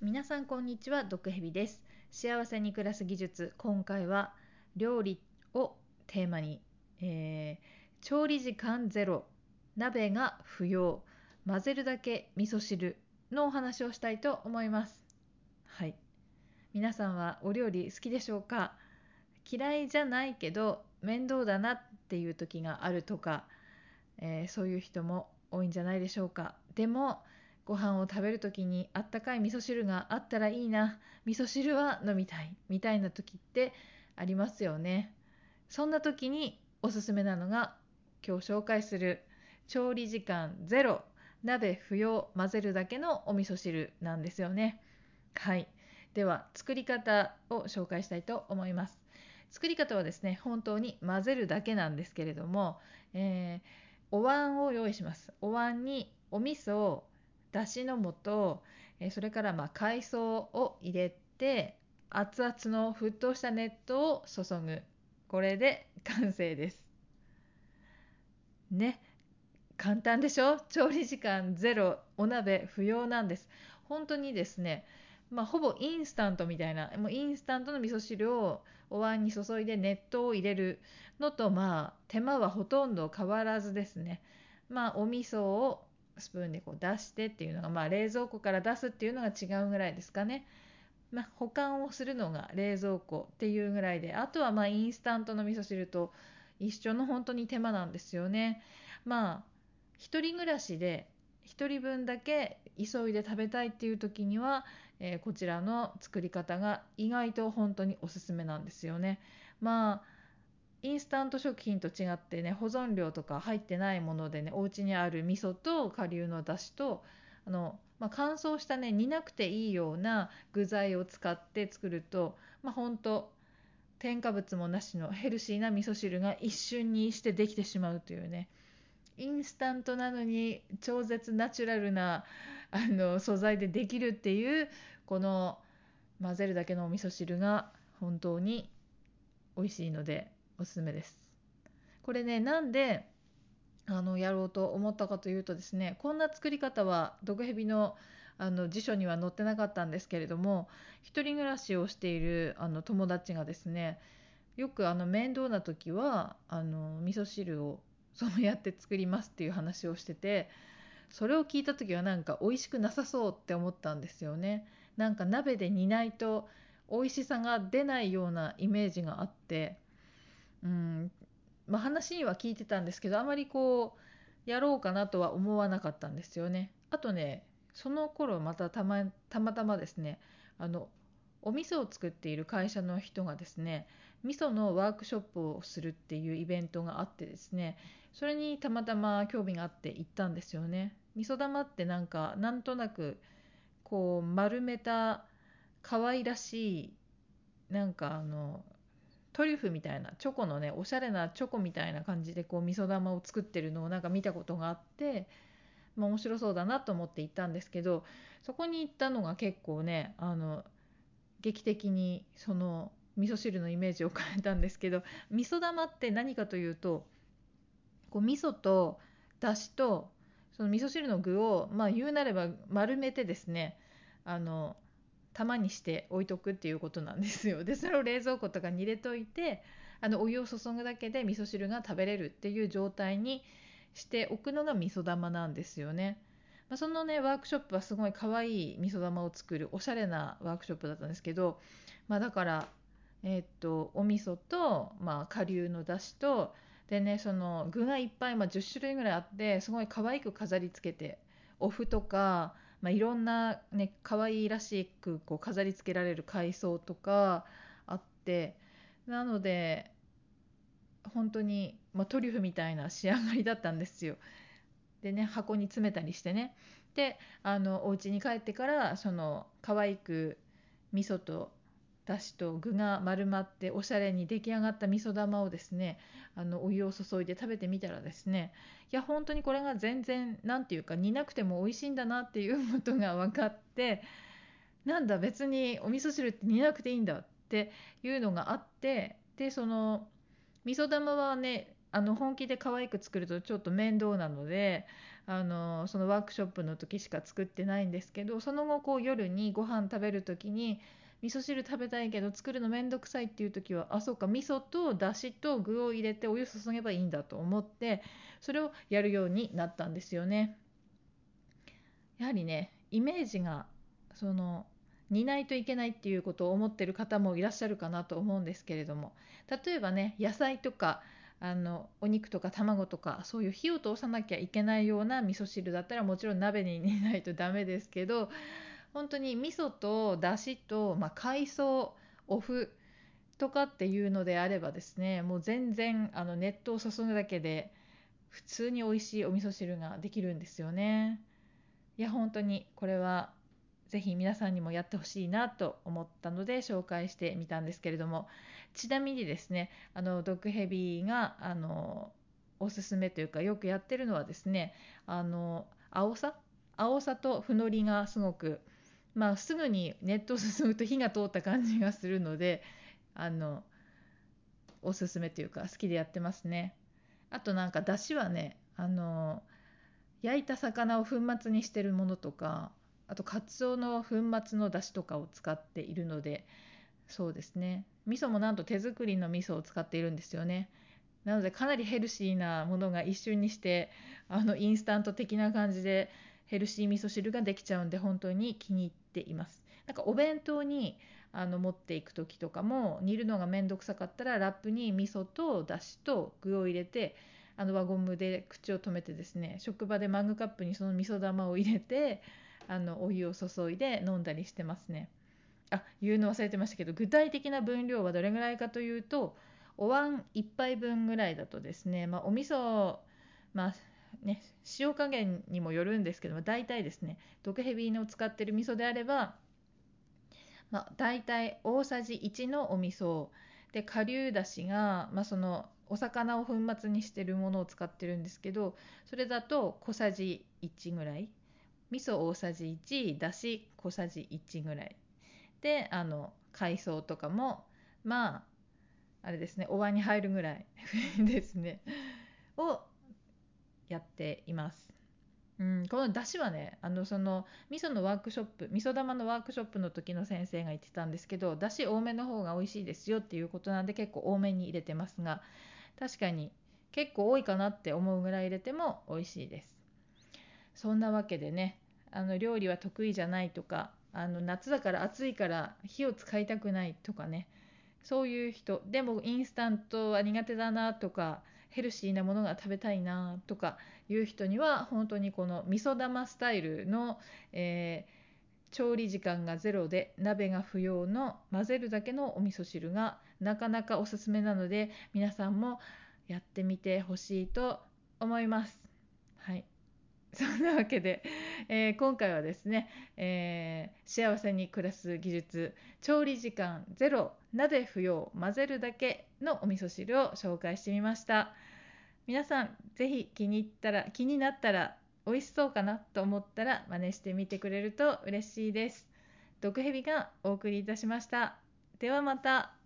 皆さんこんにちは毒蛇です。幸せに暮らす技術今回は料理をテーマに、えー、調理時間ゼロ鍋が不要混ぜるだけ味噌汁のお話をしたいと思います。はい。皆さんはお料理好きでしょうか？嫌いじゃないけど面倒だなっていう時があるとか、えー、そういう人も多いんじゃないでしょうか。でもご飯を食べる時にあったかい味噌汁があったらいいな味噌汁は飲みたいみたいな時ってありますよね。そんな時におすすめなのが今日紹介する調理時間ゼロ鍋不要混ぜるだけのお味噌汁なんですよね。はい。では作り方を紹介したいと思います。作り方はですね本当に混ぜるだけなんですけれども、えー、お椀を用意します。お椀にお味噌だしの素それからまあ海藻を入れて熱々の沸騰した熱湯を注ぐ。これで完成です。ね。簡単でしょ？調理時間ゼロ。お鍋不要なんです。本当にですねまあ、ほぼインスタントみたいなもうインスタントの味噌汁をお椀に注いで熱湯を入れるのとまあ手間はほとんど変わらずですね。まあお味噌をスプーンでこう出してっていうのが、まあ、冷蔵庫から出すっていうのが違うぐらいですかね。まあ、保管をするのが冷蔵庫っていうぐらいであとはまあインスタントの味噌汁と一緒の本当に手間なんですよね。まあ1人暮らしで1人分だけ急いで食べたいっていう時には、えー、こちらの作り方が意外と本当におすすめなんですよね。まあインスタント食品と違ってね保存料とか入ってないものでねお家にある味噌と顆粒のだしとあの、まあ、乾燥したね煮なくていいような具材を使って作るとまあほんと添加物もなしのヘルシーな味噌汁が一瞬にしてできてしまうというねインスタントなのに超絶ナチュラルなあの素材でできるっていうこの混ぜるだけのお味噌汁が本当に美味しいのでおすすめです。これねなんであのやろうと思ったかというとですねこんな作り方は毒蛇のあの辞書には載ってなかったんですけれども一人暮らしをしているあの友達がですねよくあの面倒な時はあの味噌汁をそうやって作りますっていう話をしててそれを聞いた時はなんか美味しくなさそうって思ったんですよね。なんか鍋で煮ないと美味しさが出ないようなイメージがあってうんまあ、話には聞いてたんですけどあまりこうやろうかなとは思わなかったんですよね。あとねその頃またたまたまたまですねあのお味噌を作っている会社の人がですね味噌のワークショップをするっていうイベントがあってですねそれにたまたま興味があって行ったんですよね。味噌玉ってなんかなんとなくこう丸めた可愛らしいなんかあのトリュフみたいなチョコのねおしゃれなチョコみたいな感じでこう味噌玉を作ってるのをなんか見たことがあって、まあ、面白そうだなと思って行ったんですけどそこに行ったのが結構ねあの劇的にその味噌汁のイメージを変えたんですけど味噌玉って何かというとこう味噌とだしとその味噌汁の具をまあ言うなれば丸めてですねあの玉にして置いとくっていうことなんですよ。でそれを冷蔵庫とかに入れといてあのお湯を注ぐだけで味噌汁が食べれるっていう状態にしておくのが味噌玉なんですよね。まあ、そのねワークショップはすごい可愛い味噌玉を作るおしゃれなワークショップだったんですけど、まあ、だからえー、っとお味噌と、まあ、顆粒のだしとでねその具がいっぱい、まあ、10種類ぐらいあってすごい可愛く飾り付けてお麩とかまあ、いろんなね可愛らしくこう飾り付けられる海藻とかあってなので本当に、まあ、トリュフみたいな仕上がりだったんですよ。でね箱に詰めたりしてねであのお家に帰ってからその可愛く味噌とだしと具が丸まっておしゃれに出来上がった味噌玉をですねあのお湯を注いで食べてみたらですねいや本当にこれが全然何て言うか煮なくても美味しいんだなっていうことが分かってなんだ別にお味噌汁って煮なくていいんだっていうのがあってでその味噌玉はねあの本気で可愛く作るとちょっと面倒なのであのそのワークショップの時しか作ってないんですけどその後こう夜にご飯食べる時に味噌汁食べたいけど作るのめんどくさいっていう時はあそうか味噌とだしと具を入れてお湯注げばいいんだと思ってそれをやるようになったんですよね。やはりねイメージがその煮ないといけないっていうことを思ってる方もいらっしゃるかなと思うんですけれども例えばね野菜とかあのお肉とか卵とかそういう火を通さなきゃいけないような味噌汁だったらもちろん鍋に煮ないとダメですけど本当に味噌とだしと、まあ、海藻お麩とかっていうのであればですねもう全然あの熱湯を注ぐだけで普通に美味しいお味噌汁ができるんですよね。いや本当にこれはぜひ皆さんにもやってほしいなと思ったので紹介してみたんですけれどもちなみにですねあのドッグヘビがあのおすすめというかよくやってるのはですねあの青さ？青さとふのりがすごくまあすぐに熱湯進むと火が通った感じがするので あのおすすめというか好きでやってますね。あとなんかだしはねあの焼いた魚を粉末にしてるものとかあとカツオの粉末の出汁とかを使っているのでそうですね。味噌もなんと手作りの味噌を使っているんですよね。なのでかなりヘルシーなものが一瞬にしてあのインスタント的な感じでヘルシー味噌汁ができちゃうんで本当に気に入っていますなんかお弁当にあの持っていく時とかも煮るのがめんどくさかったらラップに味噌とだしと具を入れてあの輪ゴムで口を止めてですね職場でマグカップにその味噌玉を入れてあのお湯を注いで飲んだりしてますね。あ言うの忘れてましたけど具体的な分量はどれぐらいかというとお椀1杯分ぐらいだとですね、まあ、お味噌まあね塩加減にもよるんですけども大体ですね毒蛇の使ってる味噌であれば、まあ、大体大さじ1のお味噌。で顆粒だしが、まあ、そのお魚を粉末にしてるものを使ってるんですけどそれだと小さじ1ぐらい。味噌大さじ1だし小さじ1ぐらい。であの海藻とかもまああれですねお椀に入るぐらい ですね。をやっています。うん、このだしはねあのその味噌のワークショップ味噌玉のワークショップの時の先生が言ってたんですけどだし多めの方が美味しいですよっていうことなんで結構多めに入れてますが確かに結構多いかなって思うぐらい入れても美味しいです。そんなわけでねあの料理は得意じゃないとかあの夏だから暑いから火を使いたくないとかねそういう人でもインスタントは苦手だなとかヘルシーなものが食べたいなとかいう人には本当にこの味噌玉スタイルの、えー、調理時間がゼロで鍋が不要の混ぜるだけのお味噌汁がなかなかおすすめなので皆さんもやってみてほしいと思います。はい そんなわけで、えー、今回はですね、えー、幸せに暮らす技術調理時間ゼロ鍋不要混ぜるだけのお味噌汁を紹介してみました。皆さんぜひ気に入ったら気になったら美味しそうかなと思ったら真似してみてくれると嬉しいです。毒蛇がお送りいたしました。ではまた。